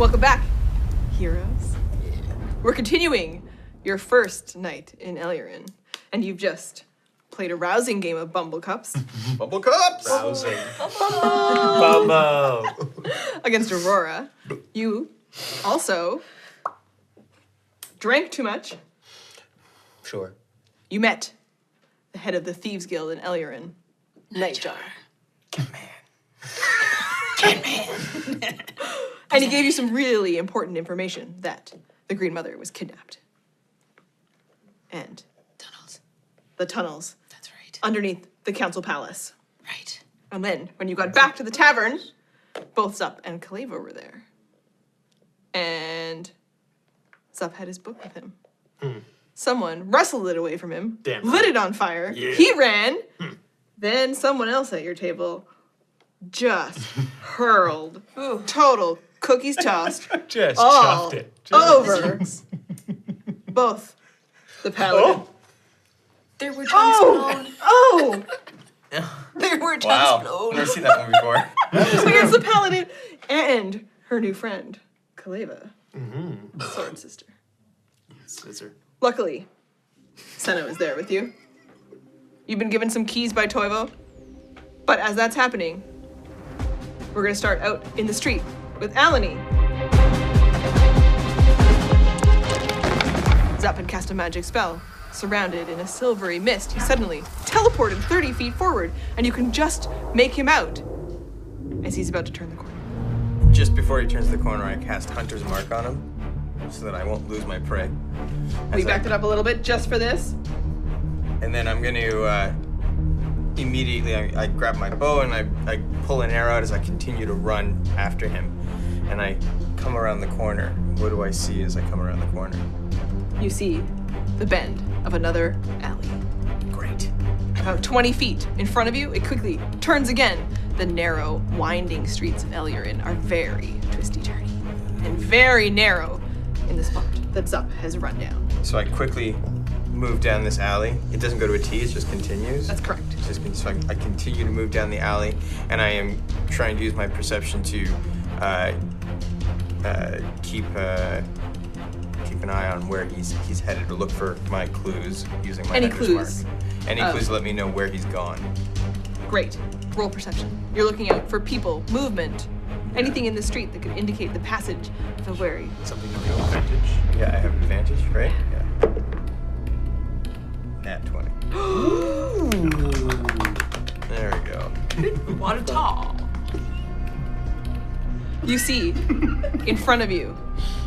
Welcome back, heroes. We're continuing your first night in Elirin, and you've just played a rousing game of Bumble Cups Bubble cups. Rousing. Bumbo. against Aurora. You also drank too much. Sure. You met the head of the Thieves Guild in Elirin, Nightjar. and he gave you some really important information that the Green Mother was kidnapped. And Tunnels. the tunnels That's right. underneath the council palace. Right. And then, when you got back to the tavern, both Zup and Kaleva were there. And Zup had his book with him. Hmm. Someone wrestled it away from him, Damn lit right. it on fire. Yeah. He ran. Hmm. Then someone else at your table just hurled total cookies tossed Just all chuffed it. Just- over both the paladin. Oh. There were tongues Oh! blown. Oh! There were tongues Wow. blown. Never seen that one before. against the paladin and her new friend, Kaleva, mm-hmm. sword sister. Scissor. Luckily, Senna is there with you. You've been given some keys by Toivo, but as that's happening, we're gonna start out in the street with Ahloni. Zup had cast a magic spell. Surrounded in a silvery mist, he suddenly teleported 30 feet forward, and you can just make him out as he's about to turn the corner. Just before he turns the corner, I cast Hunter's Mark on him so that I won't lose my prey. We As I- backed it up a little bit just for this. And then I'm going to uh, immediately, I, I grab my bow and I, I pull an arrow out as I continue to run after him. And I come around the corner. What do I see as I come around the corner? You see the bend of another alley. Great. About 20 feet in front of you, it quickly turns again. The narrow, winding streets of Elirin are very twisty turny and very narrow in the spot that Zup has run down. So I quickly move down this alley. It doesn't go to a T, it just continues. That's correct. It's just been, so I, I continue to move down the alley, and I am trying to use my perception to uh, uh, keep uh, keep an eye on where he's he's headed, to look for my clues using my Any hunter's clues? mark. Any Oh. clues to let me know where he's gone. Great. Roll perception. You're looking out for people, movement, anything in the street that could indicate the passage of a he. Something of real advantage. Yeah, I have advantage, right? Yeah. Nat twenty. there we go. What a tall. You see in front of you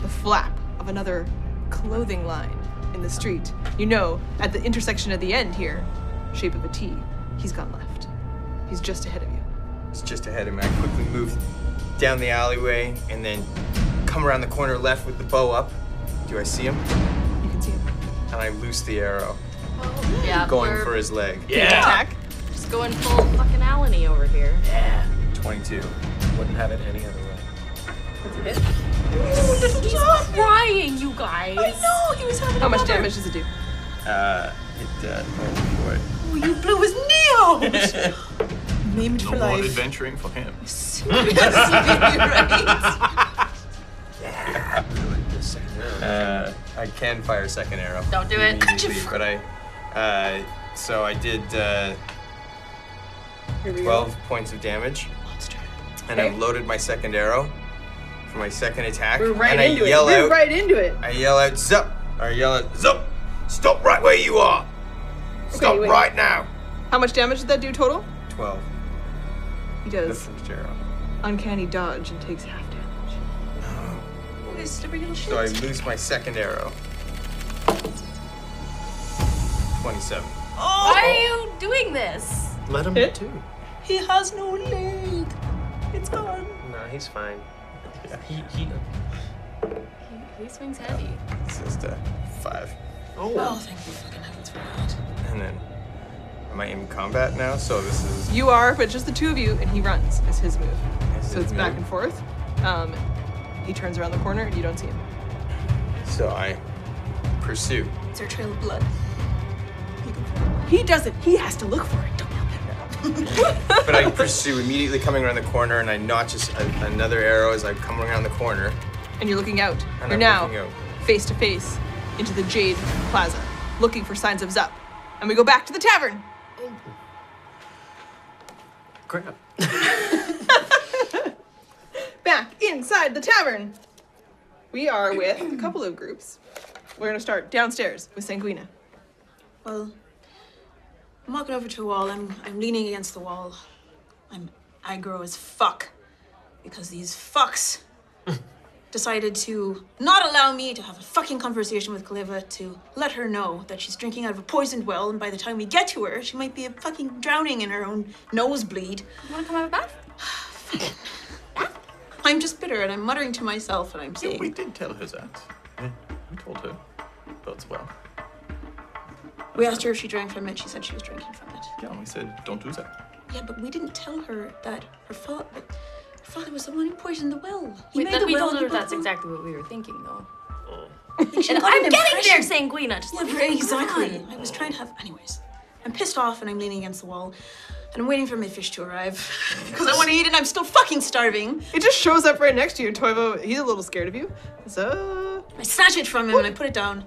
the flap of another clothing line in the street. You know, at the intersection at the end here, shape of a T, he's gone left. He's just ahead of you. It's just ahead of me. I quickly move down the alleyway and then come around the corner left with the bow up. Do I see him? You can see him. And I loose the arrow, oh. Yeah, going for his leg. Yeah. Attack. just going full fucking Ahloni over here. Yeah. 22. Wouldn't have it any other way. He's crying, you guys. I know, he was having How much damage does it do? Uh, it, uh, oh boy. Oh, you blew his knee out. Maimed for No more life. adventuring for him. Uh, I can fire a second arrow. Don't do it. But I, uh, so I did uh, Here we go. 12 points of damage. Monster. And Okay. I've loaded my second arrow for my second attack. We're right and I into yell it. We're out, right into it. I yell out, Zup! I yell out, Zup! Stop right where you are! Stop wait. right now! How much damage did that do total? 12. He does first arrow. uncanny dodge and takes half damage. This stupid little shit. So I lose my second arrow. 27. Oh. Why are you doing this? Let him Hit? too. He has no leg. It's gone. No, he's fine. He, he, He, he swings heavy. It's just a 5. Oh, thank you fucking heavens for that. And then, am I in combat now? So this is. You are, but just the two of you, and he runs is his move. Is So his it's back and forth. Um, he turns around the corner and you don't see him. So I pursue. It's there a trail of blood? He doesn't. He has to look for it. Don't help him. But I pursue immediately coming around the corner and I notch a, a- another arrow as I come around the corner. and you're looking out. And you're I'm now out. face to face into the Jade Plaza, looking for signs of Zup. And we go back to the tavern. Crap. Back inside the tavern. We are with a couple of groups. We're gonna start downstairs with Sanguina. Well, I'm walking over to a wall. I'm, I'm leaning against the wall. I'm aggro as fuck because these fucks decided to not allow me to have a fucking conversation with Kaleva to let her know that she's drinking out of a poisoned well, and by the time we get to her, she might be fucking drowning in her own nosebleed. You wanna come have a bath? I'm just bitter and I'm muttering to myself and I'm Yeah, saying, we did tell her that. Yeah, we told her. That's well. We asked her if she drank from it. She said she was drinking from it. Yeah, and we said don't do that. Yeah, but we didn't tell her that her father, her father was the one who poisoned the well. He Wait, made the we well told and her that's exactly what we were thinking, though. She And I'm an getting there. Sanguina. Just Yeah, right, exactly. I was trying to have. Anyways, I'm pissed off and I'm leaning against the wall, and I'm waiting for my fish to arrive because I want to eat and I'm still fucking starving. It just shows up right next to you, Toivo. He's a little scared of you. So I snatch it from him and I put it down,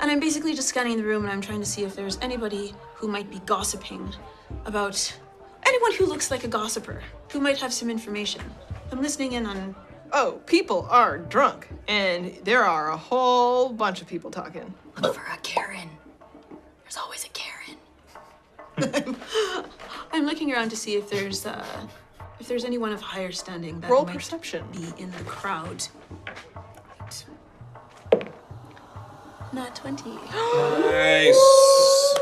and I'm basically just scanning the room and I'm trying to see if there's anybody who might be gossiping about anyone who looks like a gossiper who might have some information. I'm listening in on. Oh, people are drunk, and there are a whole bunch of people talking. look for a Karen. There's always a Karen. I'm looking around to see if there's uh, if there's anyone of higher standing that Roll might perception. be in the crowd. Not twenty. Nice.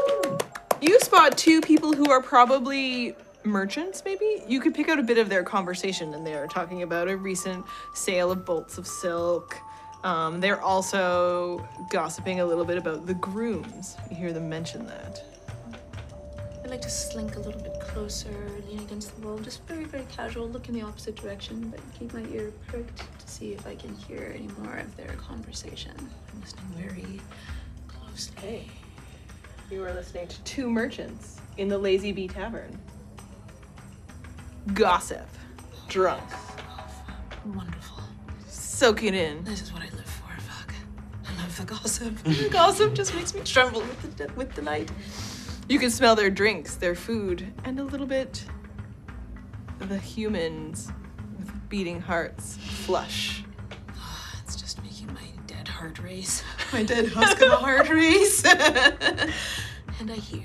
You spot two people who are probably merchants, maybe? You could pick out a bit of their conversation, and they're talking about a recent sale of bolts of silk. Um, they're also gossiping a little bit about the grooms. You hear them mention that. Like to slink a little bit closer, lean against the wall, just very, very casual, look in the opposite direction, but keep my ear pricked to see if I can hear any more of their conversation. I'm listening very closely. You are listening to two merchants in the Lazy Bee Tavern. Gossip. Drunk. Wonderful. Soak it in. This is what I live for. Fuck. I love the gossip. the gossip just makes me tremble with, the, with delight. You can smell their drinks, their food, and a little bit the humans with beating hearts flush. It's just making my dead heart race. My dead husk of a heart race. and I hear.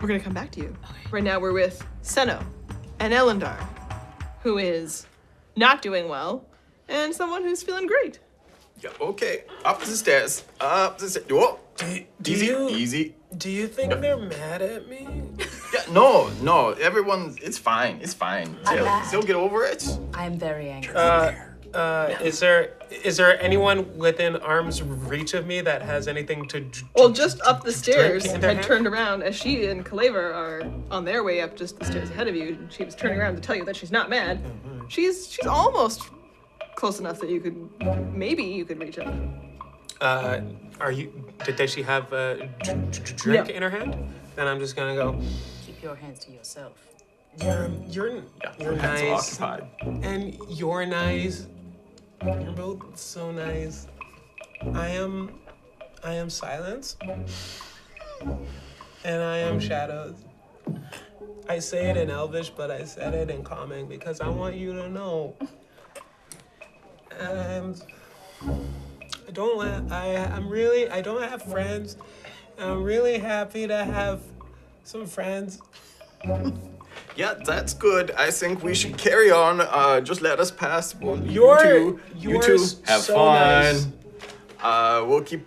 We're gonna come back to you. Okay. Right now we're with Senno and El'Undar, who is not doing well, and someone who's feeling great. Yeah, okay. Up the stairs. Up the stairs. Whoa. Do, do Easy, you easy. do you think they're mad at me? Yeah, no, no. Everyone, it's fine. It's fine. They'll, they'll get over it. I'm very angry. Uh, uh, is there is there anyone within arm's reach of me that has anything to? dr- Well, just up the stairs, in had turned around as she and Kaleva are on their way up just the stairs ahead of you. She was turning around to tell you that she's not mad. She's she's almost close enough that you could maybe you could reach out. Uh, are you? Did, does she have a dr- dr- drink No. in her hand? Then I'm just gonna go. Keep your hands to yourself. You're you're Yeah, you're hands are nice, occupied. and you're nice. You're both so nice. I am, I am silence, and I am shadows. I say it in Elvish, but I said it in Common because I want you to know. And I don't let, I I'm really I don't have friends. I'm really happy to have some friends. Yeah, that's good. I think we should carry on. Uh, just let us pass. Well, You're- you two, you two, have so fun. nice. Uh, we'll keep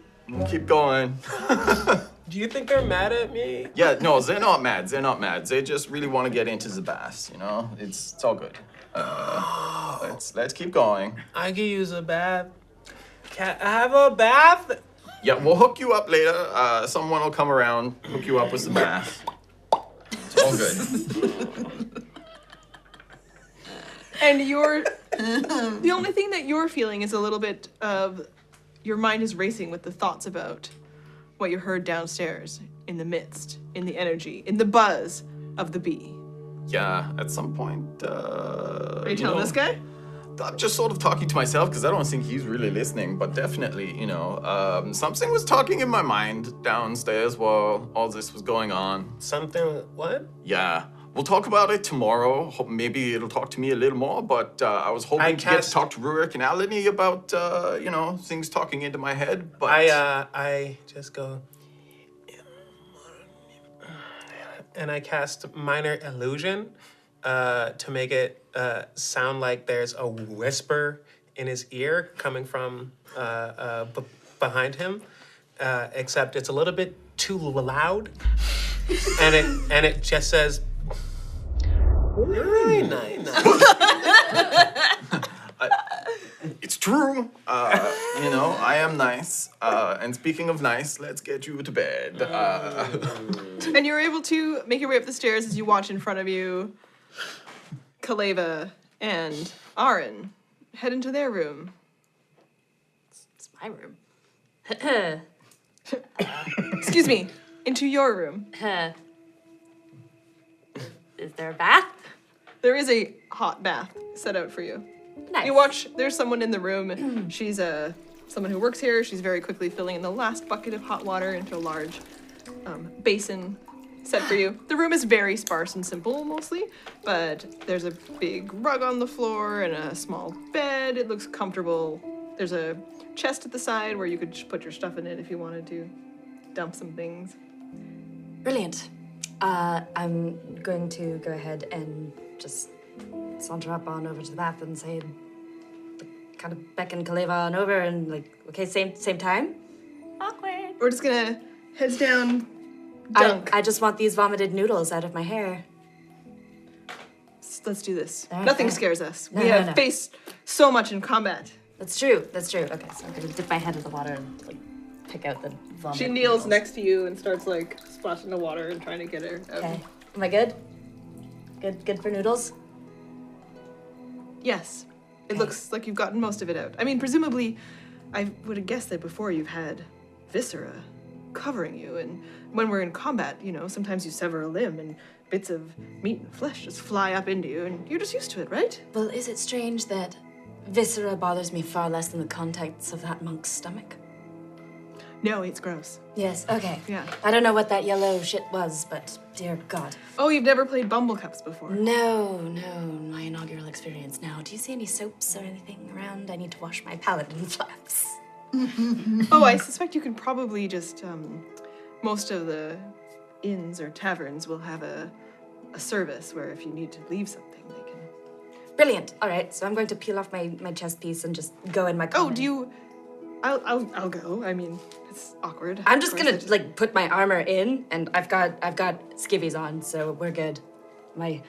keep going. Do you think they're mad at me? yeah, no, they're not mad. They're not mad. They just really want to get into the bath. You know, it's it's all good. Uh, let's let's keep going. I could use a bath. Can I have a bath? Yeah, we'll hook you up later. Uh, someone will come around, hook you up with some bath. It's all good. And you're the only thing that you're feeling is a little bit of your mind is racing with the thoughts about what you heard downstairs in the midst, in the energy, in the buzz of the bee. Yeah, at some point. Uh, Are you you telling know, this guy? I'm just sort of talking to myself because I don't think he's really listening, but definitely, you know, um, something was talking in my mind downstairs while all this was going on. Something. What? Yeah. We'll talk about it tomorrow. Hope maybe it'll talk to me a little more, but uh, I was hoping I to get to talk to Rurik and Ahloni about, uh, you know, things talking into my head, but... I uh I just go and I cast minor illusion uh to make it uh sound like there's a whisper in his ear coming from uh uh b- behind him uh except it's a little bit too loud and it and it just says really nice. It's true. Uh, you know, I am nice. Uh, and speaking of nice, let's get you to bed. Uh, And you're able to make your way up the stairs as you watch in front of you Kaleva and Arrin head into their room. It's my room. Excuse me, into your room. Is there a bath? There is a hot bath set out for you. Nice. You watch, there's someone in the room. She's a someone who works here. She's very quickly filling in the last bucket of hot water into a large um, basin set for you. The room is very sparse and simple mostly, but there's a big rug on the floor and a small bed. It looks comfortable. There's a chest at the side where you could put your stuff in it if you wanted to dump some things. Brilliant. Uh, I'm going to go ahead and just saunter up on over to the bath and say, kind of beckon Kaleva on over and like, okay, same same time. Awkward. We're just gonna heads down, I, dunk. I just want these vomited noodles out of my hair. Let's do this. Alright, Nothing alright. scares us. No, we no, have no. faced so much in combat. That's true. That's true. Okay, so I'm gonna dip my head in the water and like pick out the vomit. She kneels noodles. next to you and starts like splashing the water and trying to get her. Out. Okay. Am I good? Good. Good for noodles. Yes. It Okay. looks like you've gotten most of it out. I mean, presumably, I would have guessed that before you've had viscera covering you, and when we're in combat, you know, sometimes you sever a limb and bits of meat and flesh just fly up into you, and you're just used to it, right? Well, is it strange that viscera bothers me far less than the contents of that monk's stomach? No, it's gross. Yes. Okay. Yeah. I don't know what that yellow shit was, but dear God. Oh, you've never played Bumble Cups before. No, no, my inaugural experience now. Do you see any soaps or anything around? I need to wash my paladin flaps. oh, I suspect you can probably just um, most of the inns or taverns will have a a service where if you need to leave something, they can. Brilliant. All right, so I'm going to peel off my, my chest piece and just go in my Oh, do you? I'll I'll I'll go. I mean, it's awkward. I'm just gonna it- like put my armor in, and I've got I've got skivvies on, so we're good. My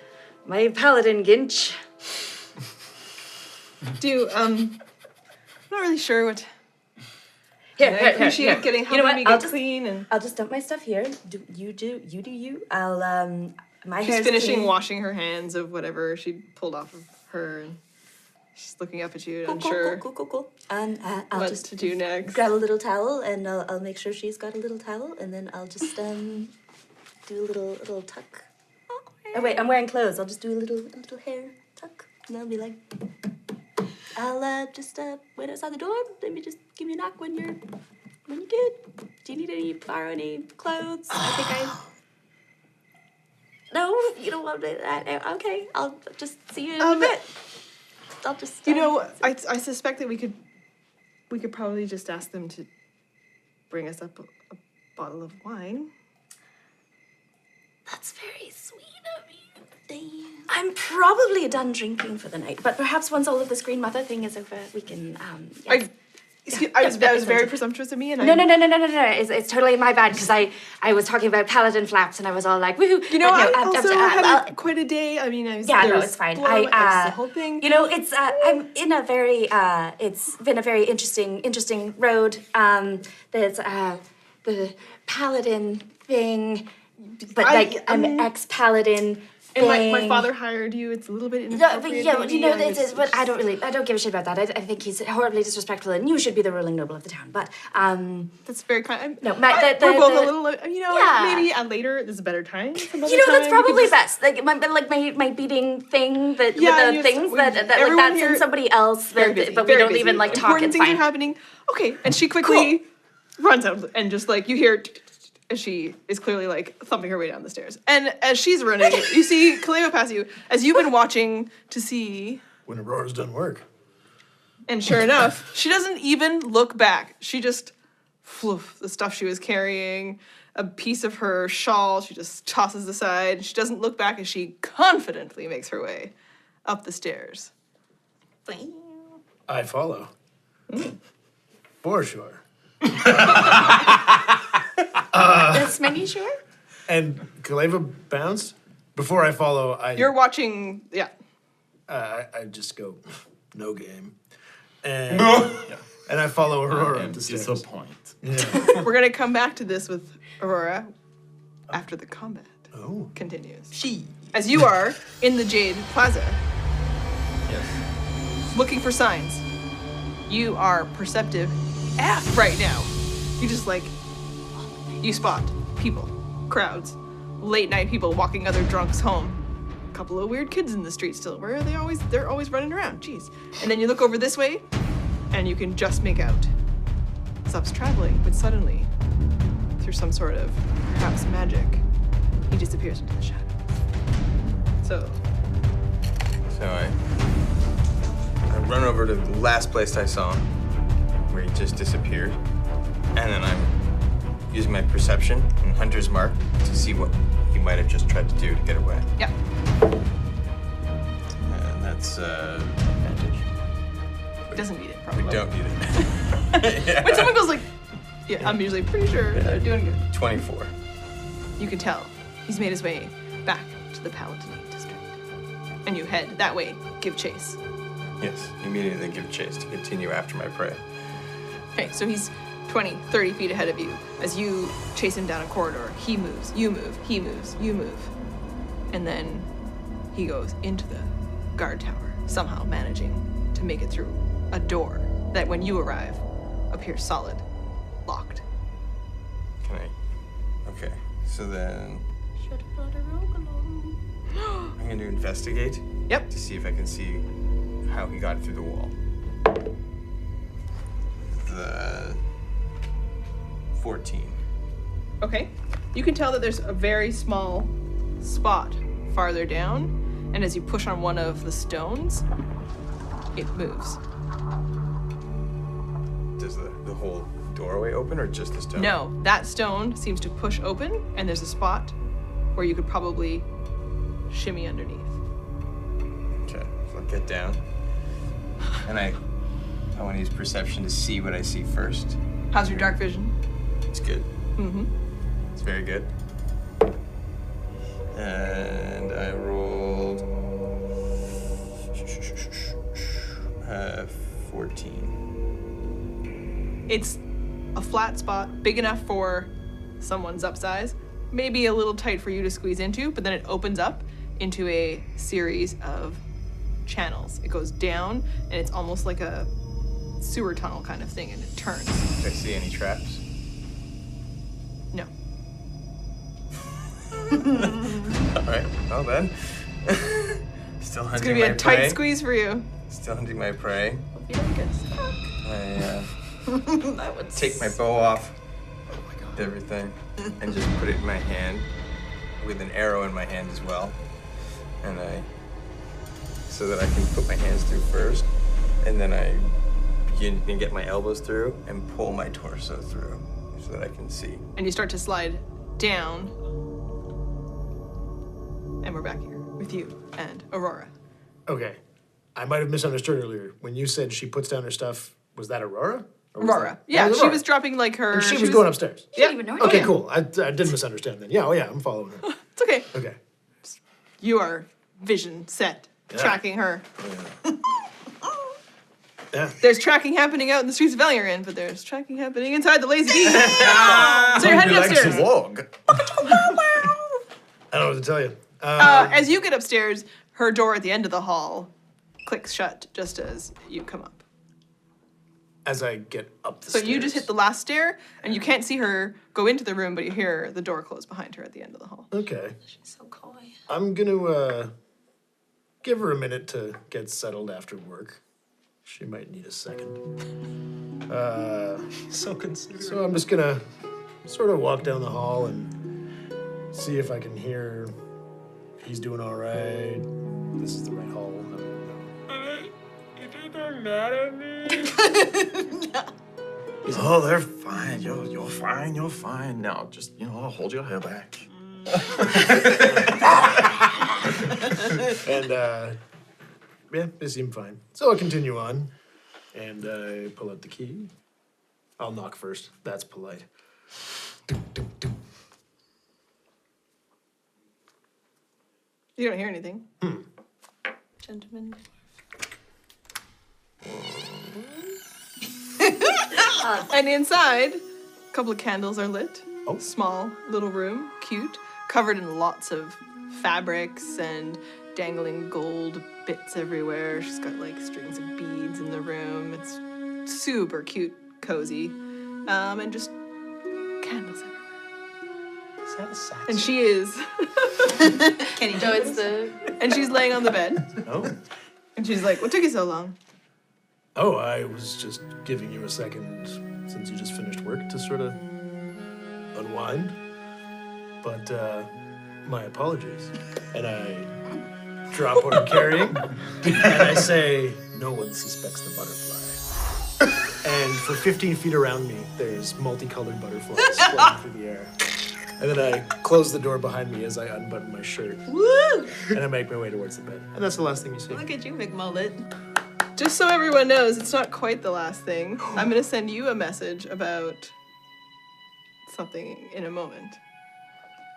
my paladin ginch. do um. I'm not really sure what. Here, I here, here, appreciate here. getting You know helping what? me I'll get just clean and. I'll just dump my stuff here. Do you do you do you? I'll um my She's finishing clean. washing her hands of whatever she pulled off of her, and she's looking up at you, Cool, unsure cool, cool, cool, cool. And uh, I'll what just to do next. grab a little towel, and I'll, I'll make sure she's got a little towel, and then I'll just um do a little little tuck. Oh wait, I'm wearing clothes. I'll just do a little little hair tuck, and I'll be like, I'll uh, just uh, wait outside the door. Let me just give you a knock when you're when you're good. Do you need any borrow any clothes? I think I. No, you don't want to. I, okay, I'll just see you in Um, a bit. I'll just. You know, I, I suspect that we could we could probably just ask them to bring us up a, a bottle of wine. That's very sweet of you. I'm probably done drinking for the night, but perhaps once all of this Green Mother thing is over, we can. Um. I, excuse, I was that was very presumptuous of me, and no, I, no, no, no, no, no, no. It's, it's totally my bad because I, I was talking about paladin flaps and I was all like, woohoo. You know, but no, I also I'm- had I'll- quite a day. I mean, I was yeah, no, it's fine. I, was uh, the whole thing. You know, it's uh, I'm in a very uh, it's been a very interesting interesting road. Um, there's uh, the paladin thing, but I- like I'm um, ex paladin And my, my father hired you. It's a little bit No, but inappropriate. yeah, but yeah, you know, it's, it's, but I don't really, I don't give a shit about that. I, I think he's horribly disrespectful, and you should be the ruling noble of the town. But um, That's very kind. I'm, No, my- I- the- we're both the- a little. uh, You know, Yeah. maybe uh, later. This is a better time. you know, time, that's probably just- best. Like my, like my my beating thing that Yeah, with the things that, that like that's in somebody else. That, busy, but we don't busy. even like talk. Important things fine. are happening. Okay, and she quickly runs out, and just like you hear, as she is clearly like thumping her way down the stairs. And as she's running, you see Kaleo pass you as you've been watching to see. When Aurora's done work. And sure enough, she doesn't even look back. She just floof the stuff she was carrying, a piece of her shawl, she just tosses aside. She doesn't look back as she confidently makes her way up the stairs. I follow. Mm. For sure. That's maybe sure. And Kaleva bounce. Before I follow, I You're watching, yeah. uh, I I just go no game, and and I follow Aurora up And the stairs. disappoint. We're gonna come back to this with Aurora after the combat Oh, continues. She. As you are in the Jade Plaza, Yes. looking for signs. You are perceptive F right now. You just like you spot people, crowds, late night people walking other drunks home. A couple of weird kids in the street still. Where are they always they're always running around. Jeez. And then you look over this way and you can just make out. Stops traveling, but suddenly, through some sort of perhaps magic, he disappears into the shadows. So So I, I run over to the last place I saw him, where he just disappeared, and then I'm using my perception and hunter's mark to see what he might have just tried to do to get away. yeah. And that's uh, advantage. Doesn't need it, We don't need it. yeah. When someone goes like, yeah, I'm usually pretty sure they're doing good. 24. You can tell he's made his way back to the Palatinate district. And you head that way, give chase. Yes, immediately give chase to continue after my prey. Okay, so he's 20, 30 feet ahead of you. As you chase him down a corridor, he moves, you move, he moves, you move. And then he goes into the guard tower, somehow managing to make it through a door that, when you arrive, appears solid, locked. Can I? Okay, so then I'm going to investigate Yep. to see if I can see how he got through the wall. The 14. Okay. You can tell that there's a very small spot farther down, and as you push on one of the stones, it moves. Does the, the whole doorway open or just the stone? No, that stone seems to push open, and there's a spot where you could probably shimmy underneath. Okay, so I'll get down. And I, I want to use perception to see what I see first. How's your dark vision? It's good. Mm-hmm. It's very good. And I rolled uh, 14. It's a flat spot, big enough for someone's upsize, maybe a little tight for you to squeeze into, but then it opens up into a series of channels. It goes down, and it's almost like a sewer tunnel kind of thing, and it turns. Do I see any traps? All right. Well then. Still hunting It's gonna be my a tight prey. squeeze for you. Still hunting my prey. You don't get stuck. I uh, that would take my bow off, everything, and just put it in my hand, with an arrow in my hand as well, and I, so that I can put my hands through first, and then I begin to get my elbows through and pull my torso through, so that I can see. and you start to slide down. And we're back here with you and Aurora. okay. I might have misunderstood earlier. When you said she puts down her stuff, was that Aurora? Or was Aurora. that- Yeah, that she Aurora. was dropping like her. And she, was, going upstairs. She yeah. even know Okay, cool. I, I didn't misunderstand then. Yeah, oh yeah, I'm following her. It's okay. Okay. You are vision set, tracking her. Yeah. There's tracking happening out in the streets of Valerian, but there's tracking happening inside the Lazy Bee. so you're heading He likes upstairs. to walk. I don't know what to tell you. Uh, as you get upstairs, her door at the end of the hall clicks shut just as you come up. As I get up the So stairs. you just hit the last stair, and you can't see her go into the room, but you hear the door close behind her at the end of the hall. Okay. She's so coy. I'm gonna uh, give her a minute to get settled after work. She might need a second. Uh, So considerate. so I'm just gonna sort of walk down the hall and see if I can hear if he's doing all right. This is the right hall. I don't know. Oh, they're fine. You're, you're fine. You're fine. Now, just, you know, I'll hold your hair back. And uh, yeah, they seem fine. So I'll continue on, and I pull out the key. I'll knock first. That's polite. Dum, dum, You don't hear anything. Gentlemen. And inside, a couple of candles are lit. Oh. Small little room, cute, covered in lots of fabrics and dangling gold bits everywhere. She's got like strings of beads in the room. It's super cute, cozy, um, and just candles everywhere. Is that a sax? And she is, Kenny No, it's the and she's laying on the bed, Oh. and she's like, "What took you so long?" Oh, I was just giving you a second since you just finished work to sort of unwind. But uh, my apologies. And I drop what I'm carrying and I say, No one suspects the butterfly. And for 15 feet around me, there's multicolored butterflies flying through the air. And then I close the door behind me as I unbutton my shirt. Woo! And I make my way towards the bed. And that's the last thing you see. Look at you, McMullet. Just so everyone knows, it's not quite the last thing. I'm gonna send you a message about something in a moment.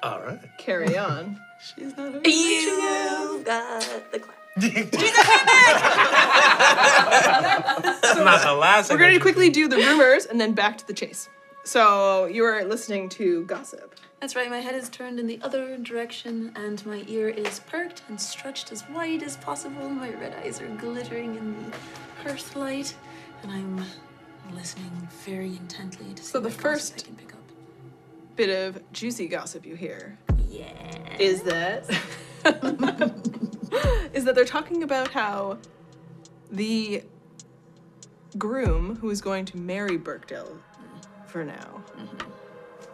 All right. Carry on. She's not. a- You got the clap. That's not the last We're thing going to quickly do the rumors and then back to the chase. So you are listening to gossip. That's right, my head is turned in the other direction and my ear is perked and stretched as wide as possible. My red eyes are glittering in the hearth light and I'm listening very intently to see So the first- I can pick up. Bit of juicy gossip you hear Yeah. is that is that they're talking about how the groom who is going to marry Birkdale for now mm-hmm.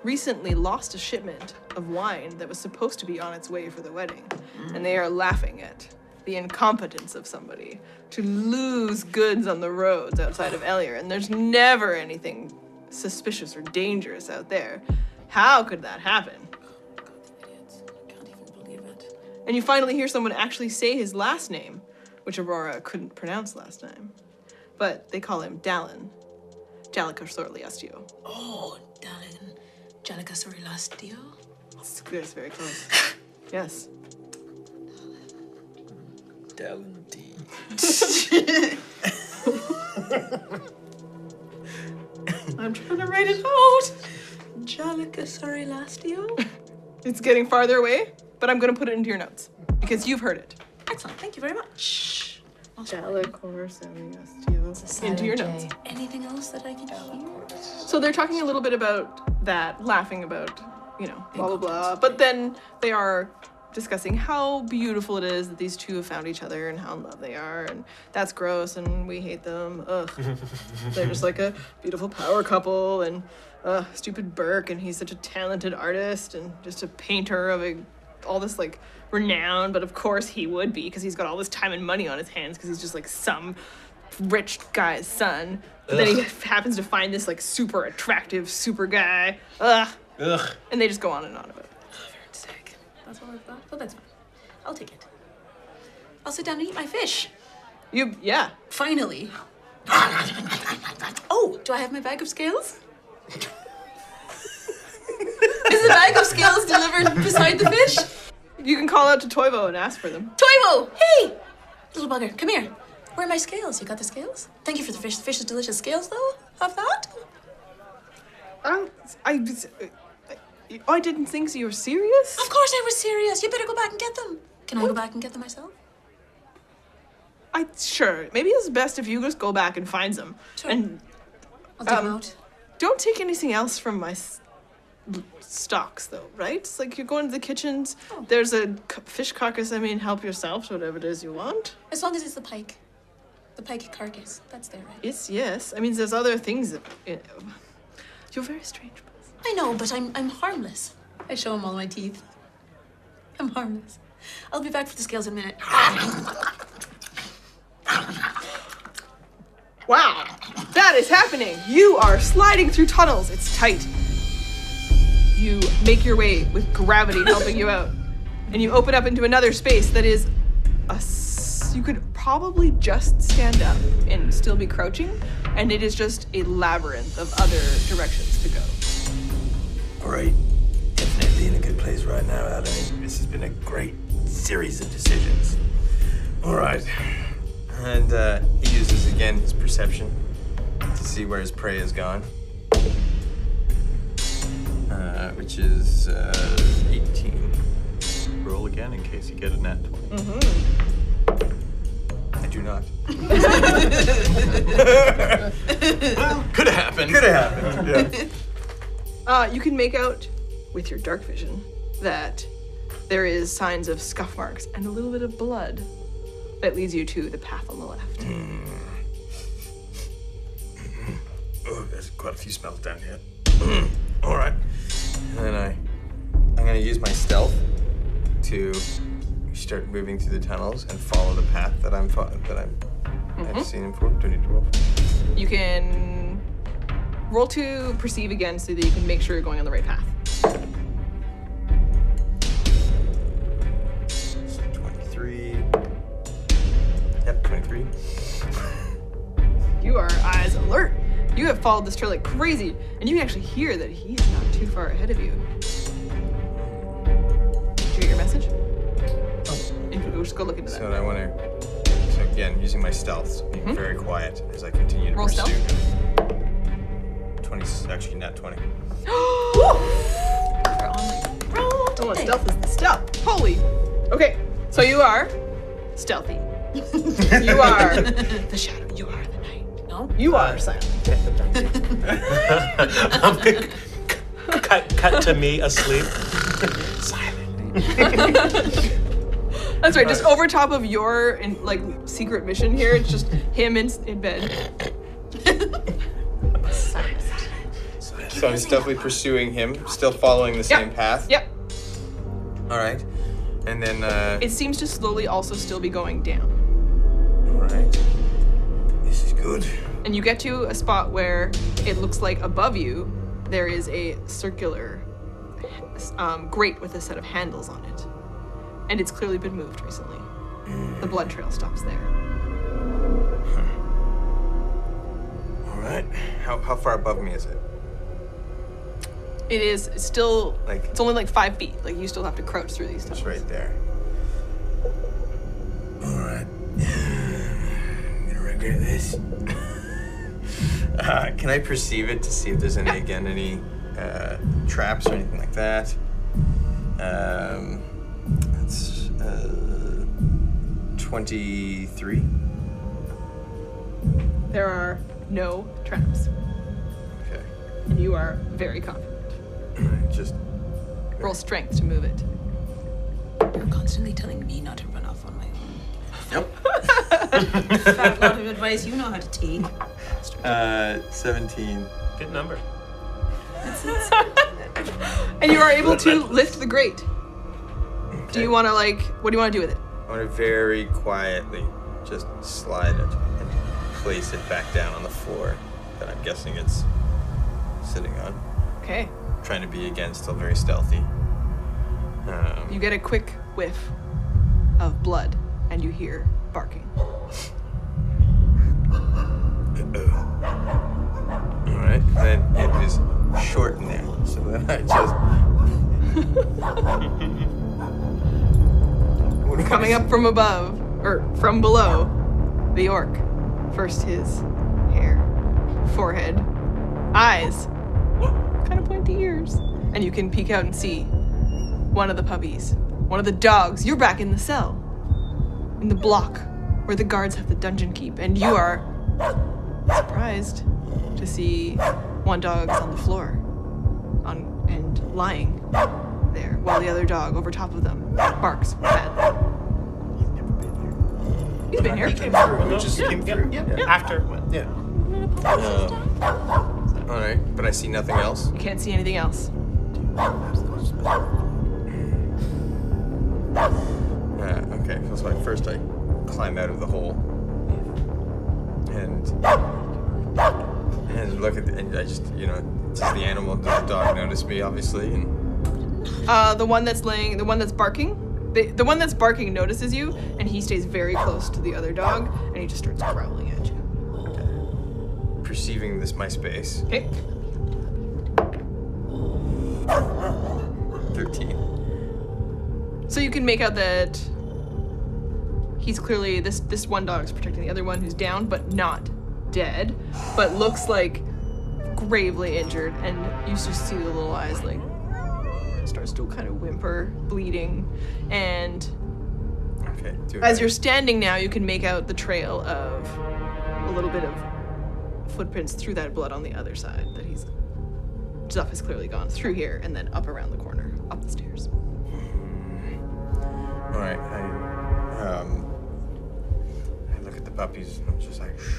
Recently lost a shipment of wine that was supposed to be on its way for the wedding and mm. they are laughing at the incompetence of somebody to lose goods on the roads outside of Elier and there's never anything suspicious or dangerous out there how could that happen God, the idiots. I can't even believe it. and you finally hear someone actually say his last name, which Aurora couldn't pronounce last time. But they call him Dallin. Jalika Sorliastio. Oh, darling. Jalika Sorilastio? It's, it's very close. yes. Dallin D. I'm trying to write it out. Jalika Sorilastio? It's getting farther away, but I'm going to put it into your notes because you've heard it. Excellent, thank you very much. Into your notes. Anything else that I can hear? So they're talking a little bit about that, laughing about, you know, blah, blah, blah. But then they are discussing how beautiful it is that these two have found each other and how in love they are. And that's gross and we hate them. Ugh. they're just like a beautiful power couple and uh, stupid Burke and he's such a talented artist and just a painter of a, all this like renown. But of course he would be because he's got all this time and money on his hands because he's just like some rich guy's son. But then he happens to find this like super attractive super guy. Ugh. Ugh. And they just go on and on about it. Oh, Sick. That's all I've got, but that's fine. I'll take it. I'll sit down and eat my fish. You, yeah. Finally. oh, do I have my bag of scales? Is the bag of scales delivered beside the fish? You can call out to Toivo and ask for them. Toivo, hey! Little bugger, come here. Where are my scales? You got the scales? Thank you for the fish. The fish is delicious. Scales, though? Have that? I, I, Oh, I didn't think you were serious. Of course I was serious. You better go back and get them. Can I go back and get them myself? I sure. Maybe it's best if you just go back and find them. Sure. And I'll dig them Um, out. don't take anything else from my stocks, though, right? It's like you're going to the kitchens. Oh. There's a fish carcass. I mean, help yourself to whatever it is you want. As long as it's the pike. The pike carcass. That's there, right? Yes, yes. I mean, there's other things. that- you know. You're very strange. person. I know, but I'm I'm harmless. I show him all my teeth. I'm harmless. I'll be back for the scales in a minute. Wow, that is happening. You are sliding through tunnels. It's tight. You make your way with gravity helping you out, and you open up into another space that is a. s- You could probably just stand up and still be crouching, and it is just a labyrinth of other directions to go. Great. Definitely in a good place right now, Adam. This has been a great series of decisions. All right. And uh, he uses again his perception to see where his prey has gone. Uh, which is uh, 18. Roll again in case you get a net. I do not. Well, could have happened. Could have happened. Yeah. Uh, you can make out with your dark vision that there is signs of scuff marks and a little bit of blood that leads you to the path on the left. Oh, there's quite a few smells down here. All right. And then I, I'm gonna use my stealth to start moving through the tunnels and follow the path that I'm fo- that I'm. I've mm-hmm. seen him for. Do I need to roll? You can roll to perceive again so that you can make sure you're going on the right path. Twenty-three. Yep, twenty-three. You are eyes alert. You have followed this trail like crazy, and you can actually hear that he's not too far ahead of you. Did you get your message? Oh, we'll just go look into that. So I want to. So again, using my stealth, so being mm-hmm. very quiet as I continue to Roll pursue stealth. Twenty. Actually, not twenty. We're on roll Oh, stealth is the stealth. Holy. Okay, so you are stealthy. you are the shadow. You are silent. cut, cut to me asleep. Silent. That's right. Just over top of your in, like secret mission here, it's just him in, in bed. So I'm stealthily pursuing him, still following the same Yep. path. Yep. All right. And then. Uh, It seems to slowly also still be going down. all right. This is good. And you get to a spot where it looks like above you there is a circular um, grate with a set of handles on it. And it's clearly been moved recently. The blood trail stops there. All right. How, how far above me is it? It is still Like- it's only like five feet. Like you still have to crouch through these It's right there. All right. I'm gonna regret this. Uh, can I perceive it to see if there's any again any uh, traps or anything like that? Um, that's uh, twenty-three. There are no traps, Okay. and you are very confident. Just Roll strength to move it. You're constantly telling me not to run off on my own. nope. Fat lot of advice you know how to take. Uh, seventeen. Good number. And you are able to lift the grate. Do you want to like? What do you want to do with it? I want to very quietly just slide it and place it back down on the floor that I'm guessing it's sitting on. Okay. Trying to be again still very stealthy. Um, You get a quick whiff of blood, and you hear barking. Right. Then it short in there, so then I just. Coming up from above, or from below, the orc. First his hair, forehead, eyes, kind of pointy ears, and you can peek out and see one of the puppies, one of the dogs. You're back in the cell, in the block where the guards have the dungeon keep, and you are surprised to see one dog on the floor, on and lying there, while the other dog over top of them barks badly. He's been here. He came through. We just yeah, came through. Yeah, yeah. After. Yeah. All right, but I see nothing else. You can't see anything else. Uh, okay, so I, first I climb out of the hole and and look at the, and I just you know does the animal the dog notice me obviously and Uh, the one that's laying, the one that's barking, the, the one that's barking notices you, and he stays very close to the other dog, and he just starts growling at you. perceiving this my space. Okay. Thirteen. So you can make out that he's clearly this this one dog's protecting the other one who's down, but not dead, but looks like gravely injured, and you just see the little eyes like starts to kind of whimper, bleeding, and Okay. Do As you're standing now, you can make out the trail of a little bit of footprints through that blood on the other side that he's stuff has clearly gone through here and then up around the corner, up the stairs. All right. I um I look at the puppies and I'm just like Shh,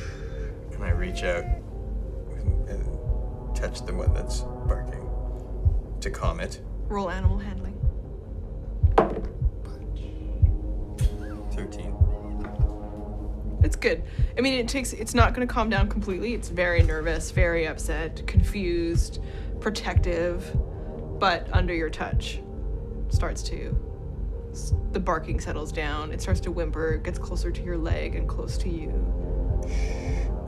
and I reach out and, and touch the one that's barking to calm it. Roll animal handling. Thirteen. It's good. I mean, it takes. It's not going to calm down completely. It's very nervous, very upset, confused, protective, but under your touch, starts to. The barking settles down. It starts to whimper. It gets closer to your leg and close to you.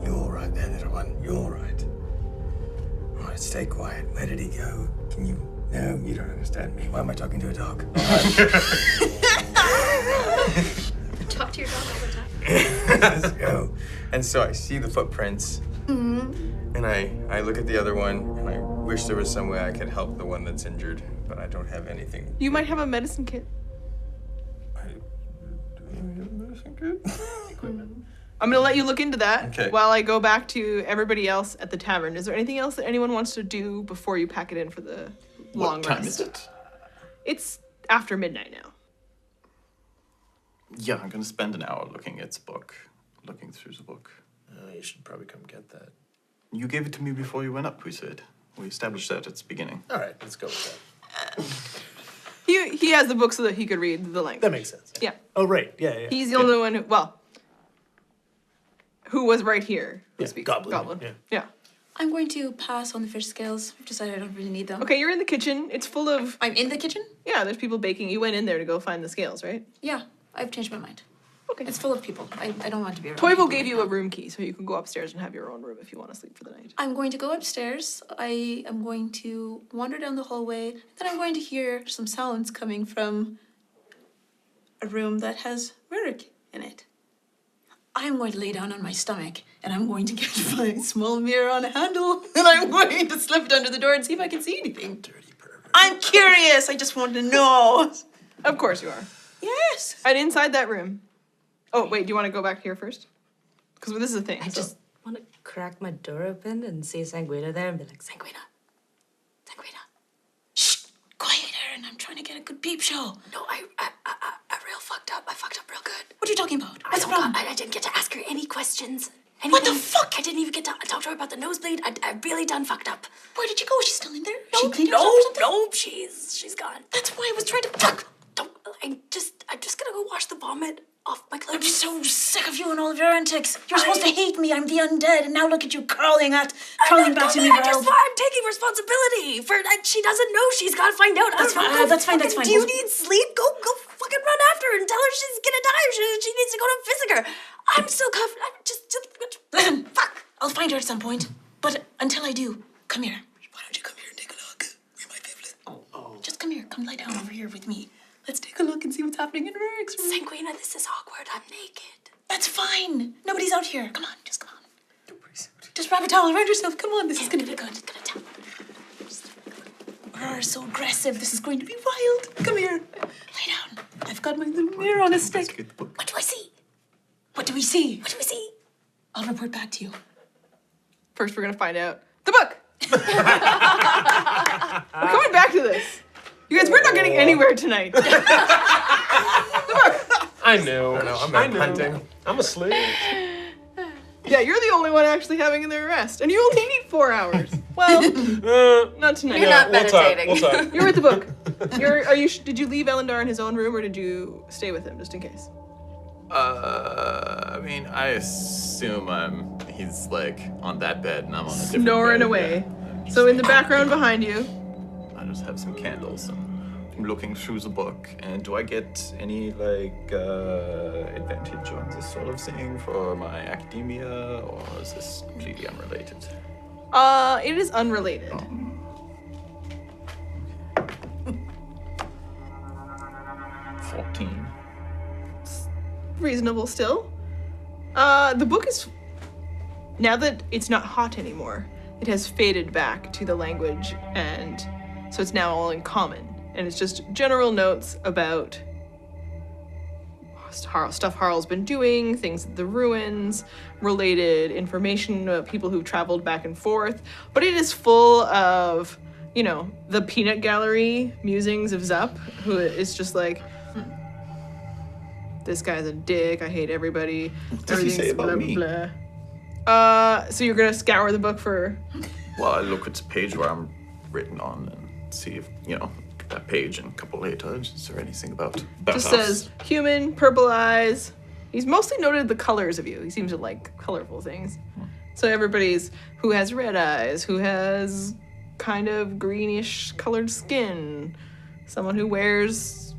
You're all right there, little one. You're all right. All right, stay quiet. Where did he go? Can you? No, you don't understand me. Why am I talking to a dog? Talk to your dog all the time. Let's go. And so I see the footprints, mm-hmm. and I I look at the other one, and I wish there was some way I could help the one that's injured, but I don't have anything. You might have a medicine kit. I, do I have a medicine kit? Hmm. I'm gonna let you look into that Okay. while I go back to everybody else at the tavern. Is there anything else that anyone wants to do before you pack it in for the long What time rest? is it? It's after midnight now. Yeah, I'm gonna spend an hour looking at the book, looking through the book. Uh, you should probably come get that. You gave it to me before you went up, we said. We established that at the beginning. All right, let's go with that. He he has the book so that he could read the language. That makes sense. Yeah, Oh, right. Yeah, yeah. he's the only one who well, who was right here. Who Yeah, speaks goblin, Goblin. yeah. yeah. I'm going to pass on the fish scales. I've decided I don't really need them. Okay, you're in the kitchen. It's full of I'm in the kitchen? yeah. There's people baking. You went in there to go find the scales, right? Yeah, I've changed my mind. Okay. It's full of people. I, I don't want to be around. Toivo gave right you now. a room key, so you can go upstairs and have your own room if you want to sleep for the night. I'm going to go upstairs. I am going to wander down the hallway. Then I'm going to hear some sounds coming from a room that has Rurik in it. I'm going to lay down on my stomach and I'm going to get my small mirror on a handle and I'm going to slip it under the door and see if I can see anything. Dirty pervert. I'm curious. I just want to know. Of course you are. Yes. And inside that room. Oh wait, do you want to go back here first? Because this is a thing. I so- just want to crack my door open and see Sanguina there and be like, Sanguina, Sanguina. Shh. Quieter. And I'm trying to get a good peep show. No, I, I, I, I, I real fucked up. I fucked up real good. What are you talking about? I the problem? got- I, I didn't get to ask her any questions. What the fuck? I didn't even get to talk to her about the nosebleed. I, I really done fucked up. Where did you go? Is she still in there? No, she cleaned no, herself or something? no, she's she's gone. That's why I was trying to fuck. Don't. I just I'm just gonna go wash the vomit off my clothes. I'm so sick of you and all of your antics. You're supposed to hate me. I'm the undead, and now look at you crawling at, crawling back to me. I just. I'm taking responsibility for that. She doesn't know she's got to find out. That's Uh, fine, uh, that's fine, that's fine. Do you need sleep? Go go fucking run after her and tell her she's gonna die or she, she needs to go to Physiker. I'm still covered. I'm just, just Listen, fuck. I'll find her at some point. But until I do, come here. Why don't you come here and take a look? We might be able to. Oh, Just come here. Come lie down over here with me. Let's take a look and see what's happening in Rurik's room. Sanguina, this is awkward. I'm naked. That's fine. Nobody's out here. Come on, just come on. Just wrap a towel around yourself. Come on, this is gonna be good. It's Gonna tell. Aurora's so aggressive. This is going to be wild. Come here. Lay down. I've got my little mirror on a stick. What do I see? What do we see? What do we see? I'll report back to you. First, we're gonna find out the book. we're coming back to this. You guys, we're not getting anywhere tonight. I know. I know, I'm I out hunting. I'm a slave. yeah, you're the only one actually having their rest, and you only need four hours. Well, Uh, not tonight. You're not we'll talk. meditating. We'll talk. You're with the book. You're. Are you? Did you leave El'Undar in his own room, or did you stay with him just in case? Uh, I mean, I assume I'm. He's like on that bed, and I'm on a different Snoring bed, away. yeah. So in the background behind you, I just have some candles and I'm looking through the book. And do I get any like uh, advantage on this sort of thing for my academia, or is this completely unrelated? Uh, it is unrelated. Fourteen. reasonable still. Uh, the book is now that it's not hot anymore. It has faded back to the language, and so it's now all in common, and it's just general notes about Har- stuff Harl's been doing, things at the ruins, related information about people who've traveled back and forth. But it is full of, you know, the peanut gallery musings of Zup, who is just like, this guy's a dick. I hate everybody. What does he say about blah, me? blah, blah. Uh, so you're gonna scour the book for. Well, I look at the page where I'm written on and see if you know that page and a couple later. Is there anything about? Just us? says human, purple eyes. He's mostly noted the colors of you. He seems to like colorful things. So everybody's who has red eyes, who has kind of greenish colored skin, someone who wears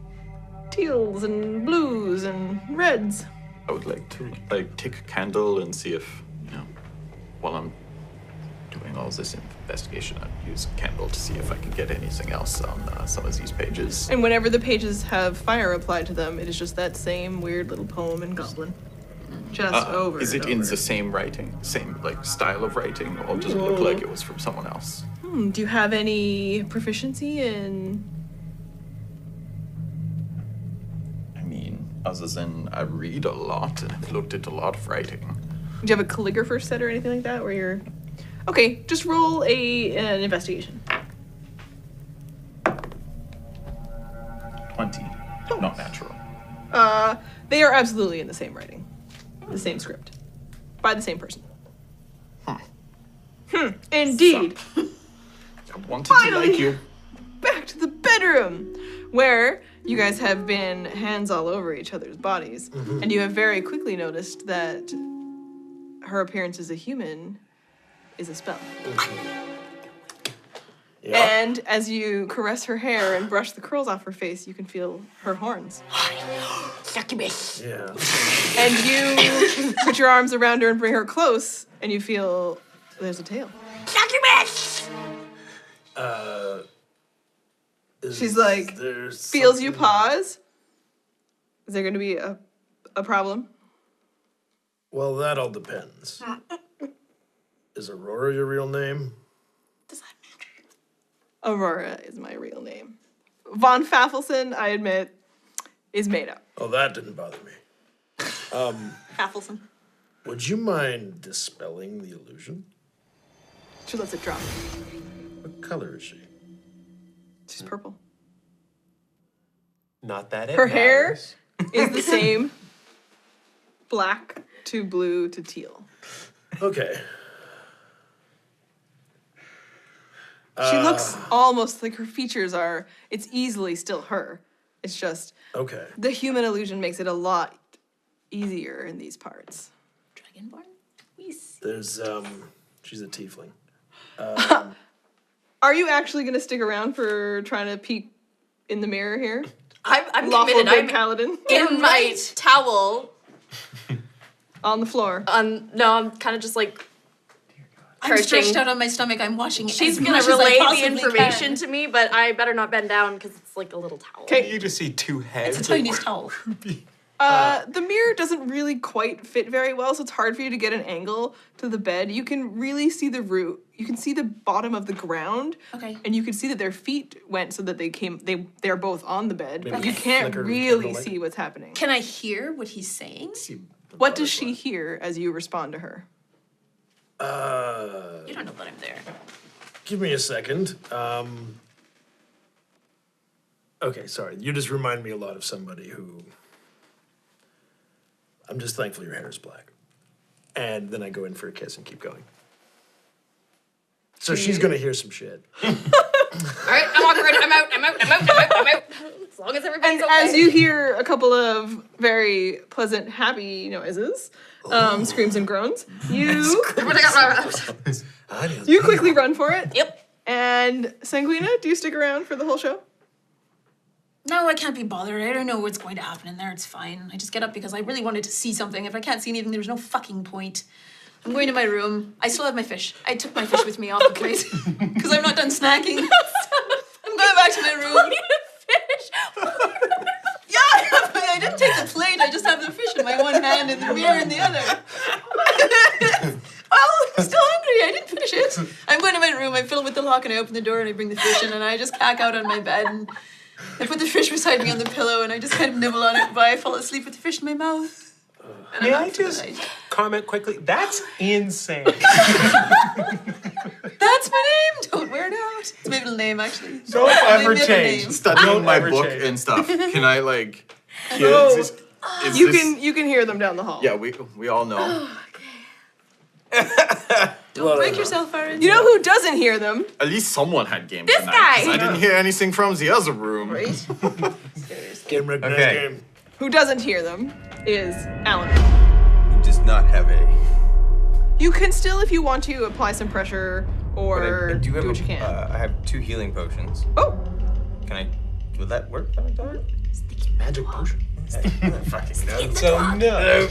teals and blues and reds. I would like to like take a candle and see if you know while I'm doing all this investigation, I'd use candle to see if I can get anything else on uh, some of these pages. And whenever the pages have fire applied to them, it is just that same weird little poem in Goblin. Just Uh, over. is it in over. the same writing, same like style of writing, or does it look like it was from someone else? Hmm, do you have any proficiency in I mean, other than I read a lot and I've looked at a lot of writing. Do you have a calligrapher set or anything like that where you're Okay, just roll a an investigation. Twenty, not natural. Uh they are absolutely in the same writing. The same script. By the same person. Hmm. Indeed. I wanted to Finally. like you. Back to the bedroom where you guys have been hands all over each other's bodies. And you have very quickly noticed that her appearance as a human is a spell. Mm-hmm. And as you caress her hair and brush the curls off her face, you can feel her horns. Succubus. Yeah. And you put your arms around her and bring her close, and you feel there's a tail. Succubus. Uh, is She's like, there Feels you something- pause. Is there going to be a, a problem? Well, that all depends. Uh, uh, Is Aurora your real name? Does that matter? Aurora is my real name. Von Faffelson, I admit, is made up. Oh, that didn't bother me. Um, Raffleson. would you mind dispelling the illusion? She lets it drop. What color is she? She's purple. Not that it Her hair matters. is the same black to blue to teal. Okay. She looks almost like her features are, it's easily still her. It's just Okay. the human illusion makes it a lot easier in these parts. Dragonborn. We see. There's um, she's a tiefling. Are you actually going to stick around for trying to peek in the mirror here? I'm, I'm Lawful committed. good I'm paladin in my towel. on the floor. Um, no, I'm kind of just like I'm stretched out on my stomach. I'm watching. she's gonna much as I relay the information can. to me, but I better not bend down because it's like a little towel. Okay. You just see two heads. It's a tiny towel. Uh, the mirror doesn't really quite fit very well, so it's hard for you to get an angle to the bed. You can really see the root. You can see the bottom of the ground. Okay. And you can see that their feet went so that they came. They they're both on the bed. But Maybe you can't flicker really see what's happening. Can I hear what he's saying? What does she hear as you respond to her? Uh, You don't know that I'm there. give me a second. Um, okay, sorry. You just remind me a lot of somebody who. I'm just thankful your hair is black. And then I go in for a kiss and keep going. So she's gonna hear some shit. All right, I'm awkward. I'm out. I'm out. I'm out. I'm out. I'm out. As long as everybody's And okay. as you hear a couple of very pleasant, happy noises, um, screams and groans, you you quickly run for it. Yep. And Sanguina, do you stick around for the whole show? No, I can't be bothered. I don't know what's going to happen in there. It's fine. I just get up because I really wanted to see something. If I can't see anything, there's no fucking point. I'm going to my room. I still have my fish. I took my fish with me off the plate because I'm not done snacking. I'm going back to my room. Yeah, I didn't take the plate. I just have the fish in my one hand and the mirror in the other. well, oh, I'm still hungry. I didn't finish it. I'm going to my room. I fill it with the lock and I open the door and I bring the fish in and I just cack out on my bed and I put the fish beside me on the pillow and I just kind of nibble on it, but I fall asleep with the fish in my mouth. And May I'm I out for the just comment quickly? That's insane. That's my name. Don't wear it out. It's my middle name, actually. Don't My ever change. name. Studying Don't my ever book change. and stuff. Can I like? No. Is You this- can you can hear them down the hall. Yeah, we we all know. Don't break yourself, Aaron. You know who doesn't hear them? At least someone had game This tonight. 'cause guy. I didn't hear anything from the other room. Game recognized Okay. game. Who doesn't hear them is Alan. He does not have a. You can still, if you want to, apply some pressure But or I, I do do have what a, you can. Uh, I have two healing potions. oh, Can I? Will that work? on a dog? Magic potion. Fucking no. so no.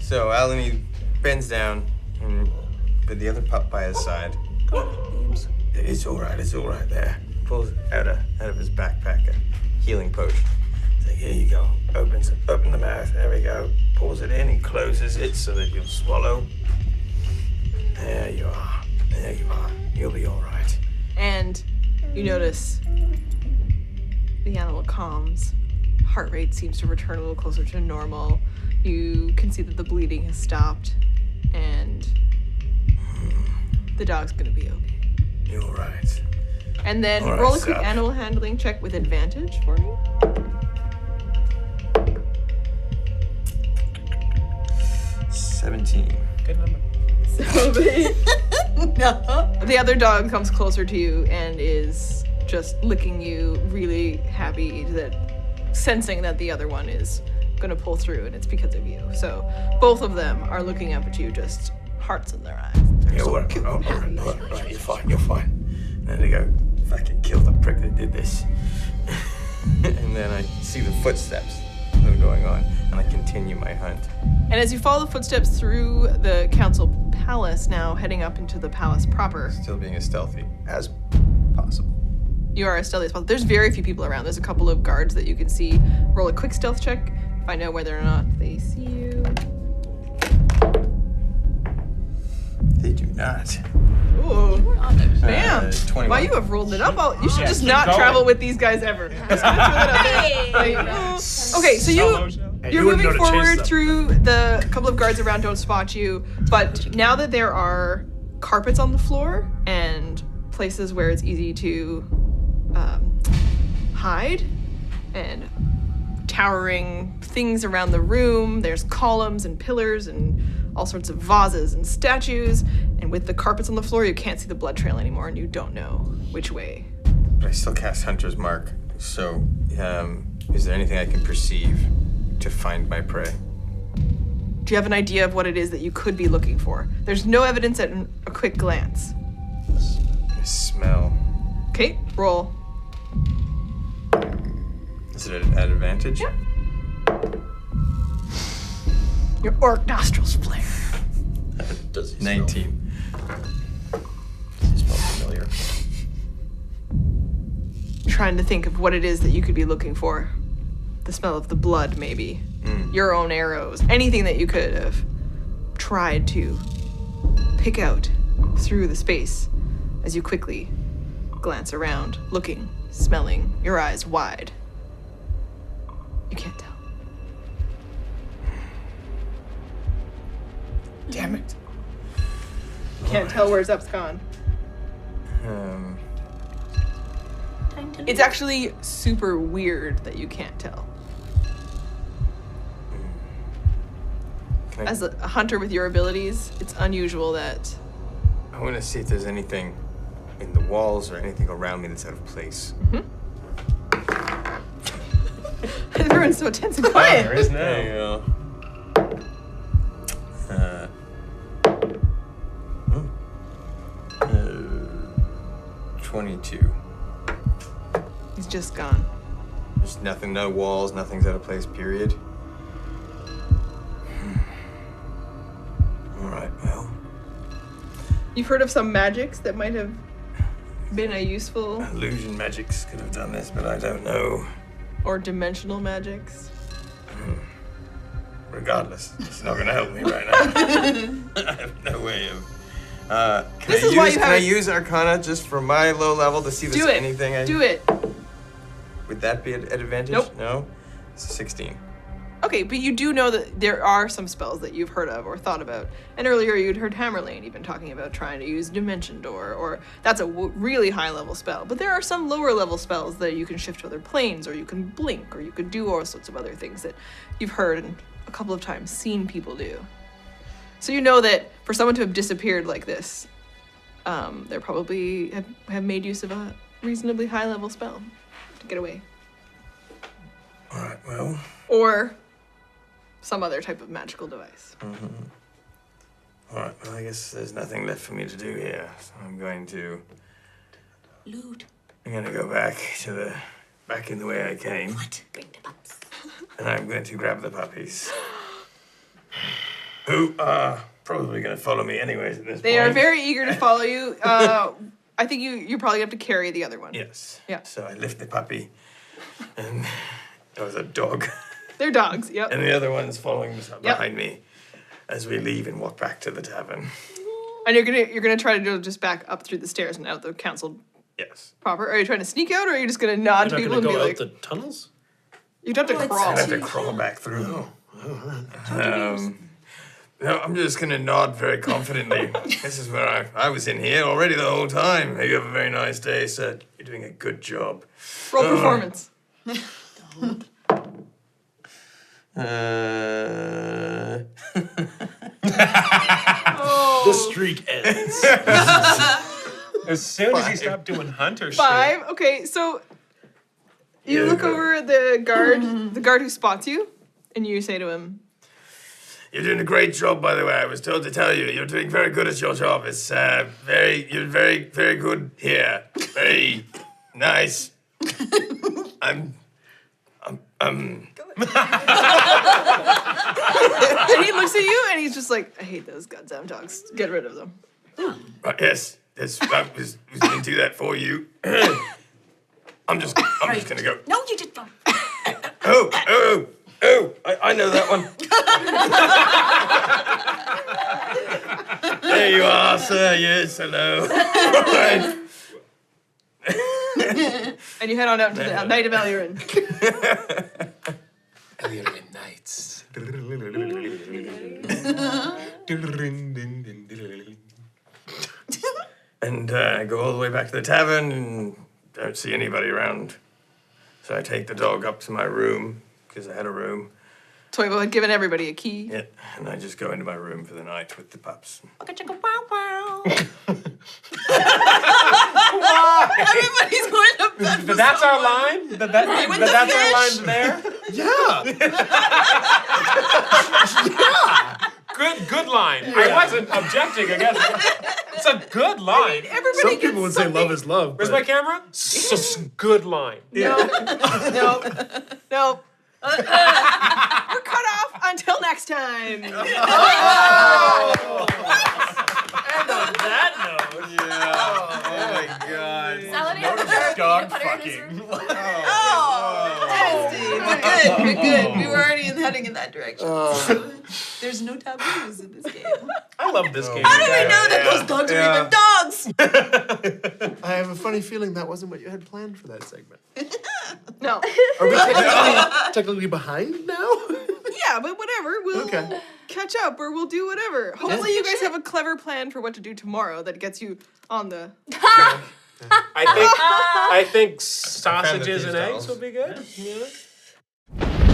So Ahloni bends down and with the other pup by his side. It's all right. It's all right there. Pulls out, a, out of his backpack a healing potion. So here you go. Opens open the mouth. There we go. Pulls it in and closes it so that you'll swallow. There you are. There you are. You'll be all right. and you notice the animal calms. Heart rate seems to return a little closer to normal. You can see that the bleeding has stopped, and the dog's gonna be okay. You're all right. And then All right, roll a quick Seth. animal handling check with advantage for me. Seventeen. Good number. So the, the other dog comes closer to you and is just licking you, really happy that sensing that the other one is gonna pull through, and it's because of you. So both of them are looking up at you, just hearts in their eyes. They're You're so right. Oh, all right, all right, all right. You're fine. You're fine. There they go. Fucking kill the prick that did this. and then I see the footsteps that are going on, and I continue my hunt. And as you follow the footsteps through the council palace, now heading up into the palace proper, Still being as stealthy as. You are as stealthy as possible. There's very few people around. There's a couple of guards that you can see. Roll a quick stealth check. Find out whether or not they see you. They do not. Ooh. Bam! Uh, 21. Wow, you have rolled it up. All, you should Yeah, just not going. travel with these guys ever. Just gonna throw that out there. Like, oh. Okay, so you you're you moving know to chase forward through the couple of guards around don't spot you, but now that there are carpets on the floor and places where it's easy to um, hide and towering things around the room. There's columns and pillars and all sorts of vases and statues. And with the carpets on the floor, you can't see the blood trail anymore and you don't know which way. But I still cast Hunter's Mark. So, um, is there anything I can perceive to find my prey? Do you have an idea of what it is that you could be looking for? There's no evidence at an- a quick glance. I smell. Okay, roll. Is it at advantage? Yep. Your orc nostrils flare. Does he smell? 19. Does he smell familiar? Trying to think of what it is that you could be looking for. the smell of the blood, maybe. Hmm. Your own arrows. Anything that you could have tried to pick out through the space as you quickly glance around, looking, smelling, your eyes wide. You can't tell. Damn it. You can't tell where Zup's gone. Um, It's actually super weird that you can't tell. can I, As a a hunter with your abilities, it's unusual that I want to see if there's anything in the walls or anything around me that's out of place. everyone's so tense and quiet. There is There you go. Uh, hmm. uh, 22. He's just gone. There's nothing, no walls, nothing's out of place, period. Hmm. Alright, well, You've heard of some magics that might have been a useful Illusion magics could have done this, but I don't know. Or dimensional magics. Regardless, it's not going to help me right now. I have no way of. uh, can, This I, is use, why you can I use Arcana just for my low level to see if Do there's it. anything I can Do it. Would that be an advantage? Nope. No? It's a 16. Okay, but you do know that there are some spells that you've heard of or thought about. And earlier you'd heard Hammerlane even talking about trying to use Dimension Door, or that's a w- really high level spell. But there are some lower level spells that you can shift to other planes, or you can blink, or you could do all sorts of other things that you've heard and a couple of times seen people do. So you know that for someone to have disappeared like this, um, they probably have, have made use of a reasonably high level spell to get away. Alright, well, Or some other type of magical device. alright, well, I guess there's nothing left for me to do here. So I'm going to. Loot. I'm going to go back to the. back in the way I came. What? Bring the pups. And I'm going to grab the puppies. Who are probably going to follow me anyways at this They point. are very eager to follow you. Uh, I think you you probably have to carry the other one. Yes. Yeah. So I lift the puppy, and there was a dog, They're dogs. Yep. and the other one's following behind me as we leave and walk back to the tavern. And you're gonna you're gonna try to go just back up through the stairs and out the council Yes. proper. Are you trying to sneak out, or are you just gonna nod to people going and to be go like, out the tunnels? you'd have to Oh, crawl? I'd have to crawl back through them. Um, no, I'm just going to nod very confidently. this is where I, I was in here already the whole time. You have a very nice day, sir. You're doing a good job. Roll performance. Uh, The streak ends. As soon as you stop doing hunter shit. Five. Okay, so you Yeah, look go. over at the guard, the guard who spots you, and you say to him, You're doing a great job, by the way. I was told to tell you, you're doing very good at your job. It's uh, very, you're very, very good here. Very nice. I'm, I'm, um, and he looks at you, and he's just like, I hate those goddamn dogs. Get rid of them. right, yes, yes, I was, was going to do that for you. I'm just, I'm just gonna go. No, you did not. Oh, oh, oh, oh, I, I know that one. there you are, sir. Yes, hello. Right. And you head on out into the night of Alurin. Alien Nights. and uh, I go all the way back to the tavern and don't see anybody around. So I take the dog up to my room because I had a room. Toivo had given everybody a key. Yeah, and I just go into my room for the night with the pups. Everybody's going to bed. But that's our line? That, that, with but the that's our line there? yeah. Good, good line. I wasn't objecting against it. It's a good line. Everybody Some people would say love is love. Where's but my camera? S- good line. No, no, no. Uh-uh. We're cut off until next time. Oh. And on that note. Oh, oh my god. Saladin Note of has a dog peanut butter in his fucking. Oh. We're good. We're good. We were already heading in that direction. Uh, There's no taboos in this game. I love this game. How do we know that Yeah. those dogs are even dogs? I have a funny feeling that wasn't what you had planned for that segment. No. Are we technically, technically behind now? Yeah, but whatever. We'll Okay. catch up or we'll do whatever. Hopefully, you guys have a clever plan for what to do tomorrow that gets you on the. I think I think the sausages and thieves' eggs dolls. will be good. Yeah you.